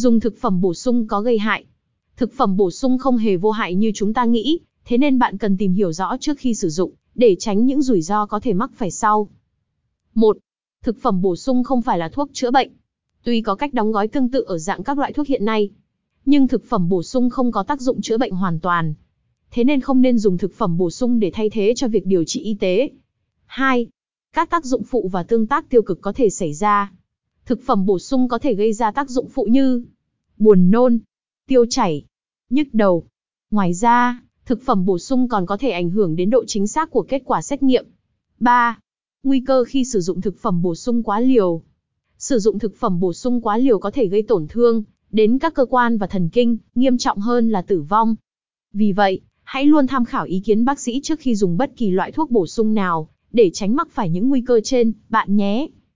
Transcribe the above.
Dùng thực phẩm bổ sung có gây hại. Thực phẩm bổ sung không hề vô hại như chúng ta nghĩ, thế nên bạn cần tìm hiểu rõ trước khi sử dụng, để tránh những rủi ro có thể mắc phải sau. 1. Thực phẩm bổ sung không phải là thuốc chữa bệnh. Tuy có cách đóng gói tương tự ở dạng các loại thuốc hiện nay, nhưng thực phẩm bổ sung không có tác dụng chữa bệnh hoàn toàn. Thế nên không nên dùng thực phẩm bổ sung để thay thế cho việc điều trị y tế. 2. Các tác dụng phụ và tương tác tiêu cực có thể xảy ra. Thực phẩm bổ sung có thể gây ra tác dụng phụ như buồn nôn, tiêu chảy, nhức đầu. Ngoài ra, thực phẩm bổ sung còn có thể ảnh hưởng đến độ chính xác của kết quả xét nghiệm. 3. Nguy cơ khi sử dụng thực phẩm bổ sung quá liều. Sử dụng thực phẩm bổ sung quá liều có thể gây tổn thương đến các cơ quan và thần kinh, nghiêm trọng hơn là tử vong. Vì vậy, hãy luôn tham khảo ý kiến bác sĩ trước khi dùng bất kỳ loại thuốc bổ sung nào, để tránh mắc phải những nguy cơ trên, bạn nhé.